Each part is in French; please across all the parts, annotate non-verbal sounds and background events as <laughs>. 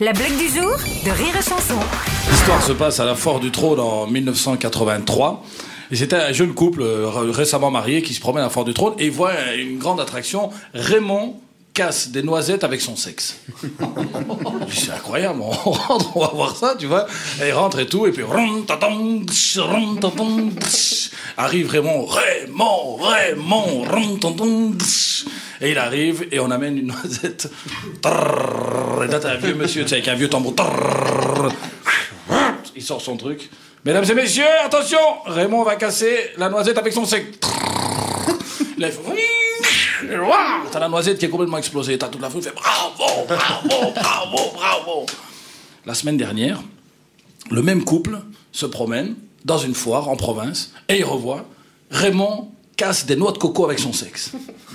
La blague du jour de Rire et Chanson. L'histoire se passe à la Fort du Trône en 1983. Et c'était un jeune couple euh, récemment marié qui se promène à la Fort du Trône et voit une grande attraction. Raymond casse des noisettes avec son sexe. <laughs> C'est incroyable, on <laughs> rentre, on va voir ça, tu vois. Et il rentre et tout, et puis arrive Raymond, Raymond, Raymond. Et il arrive et on amène une noisette. Et là t'as un vieux monsieur, avec un vieux tambour. Il sort son truc. Mesdames et messieurs, attention, Raymond va casser la noisette avec son sexe. Là, il T'as la noisette qui est complètement explosée. T'as toute la foule fait bravo, bravo, bravo, bravo. La semaine dernière, le même couple se promène dans une foire en province et il revoit Raymond casse des noix de coco avec son sexe.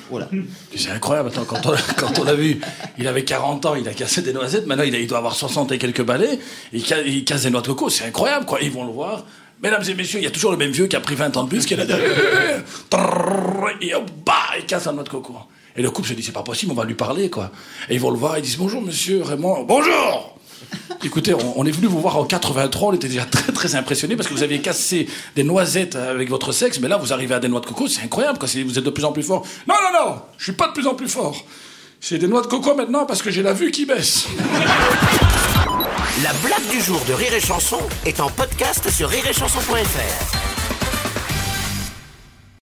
Voilà. C'est incroyable. Attends, quand on, quand on l'a vu, il avait 40 ans, il a cassé des noisettes. Maintenant, il, a- il doit avoir 60 et quelques balais. Il, il casse des noix de coco. C'est incroyable, quoi. Ils vont le voir. Mesdames et messieurs, il y a toujours le même vieux qui a pris 20 ans de plus, qui est là <laughs> Et bah, il casse la noix de coco. Et le couple se dit, c'est pas possible, on va lui parler, quoi. Et ils vont le voir, ils disent, bonjour, monsieur Raymond. Bonjour! Écoutez, on, est venu vous voir en 83, on était déjà très très impressionnés parce que vous aviez cassé des noisettes avec votre sexe, mais là vous arrivez à des noix de coco, c'est incroyable, quoi. c'est- vous êtes de plus en plus fort. Non, non, non, je suis pas de plus en plus fort. J'ai des noix de coco maintenant parce que j'ai la vue qui baisse. La blague du jour de Rire et Chanson est en podcast sur rireetchanson.fr.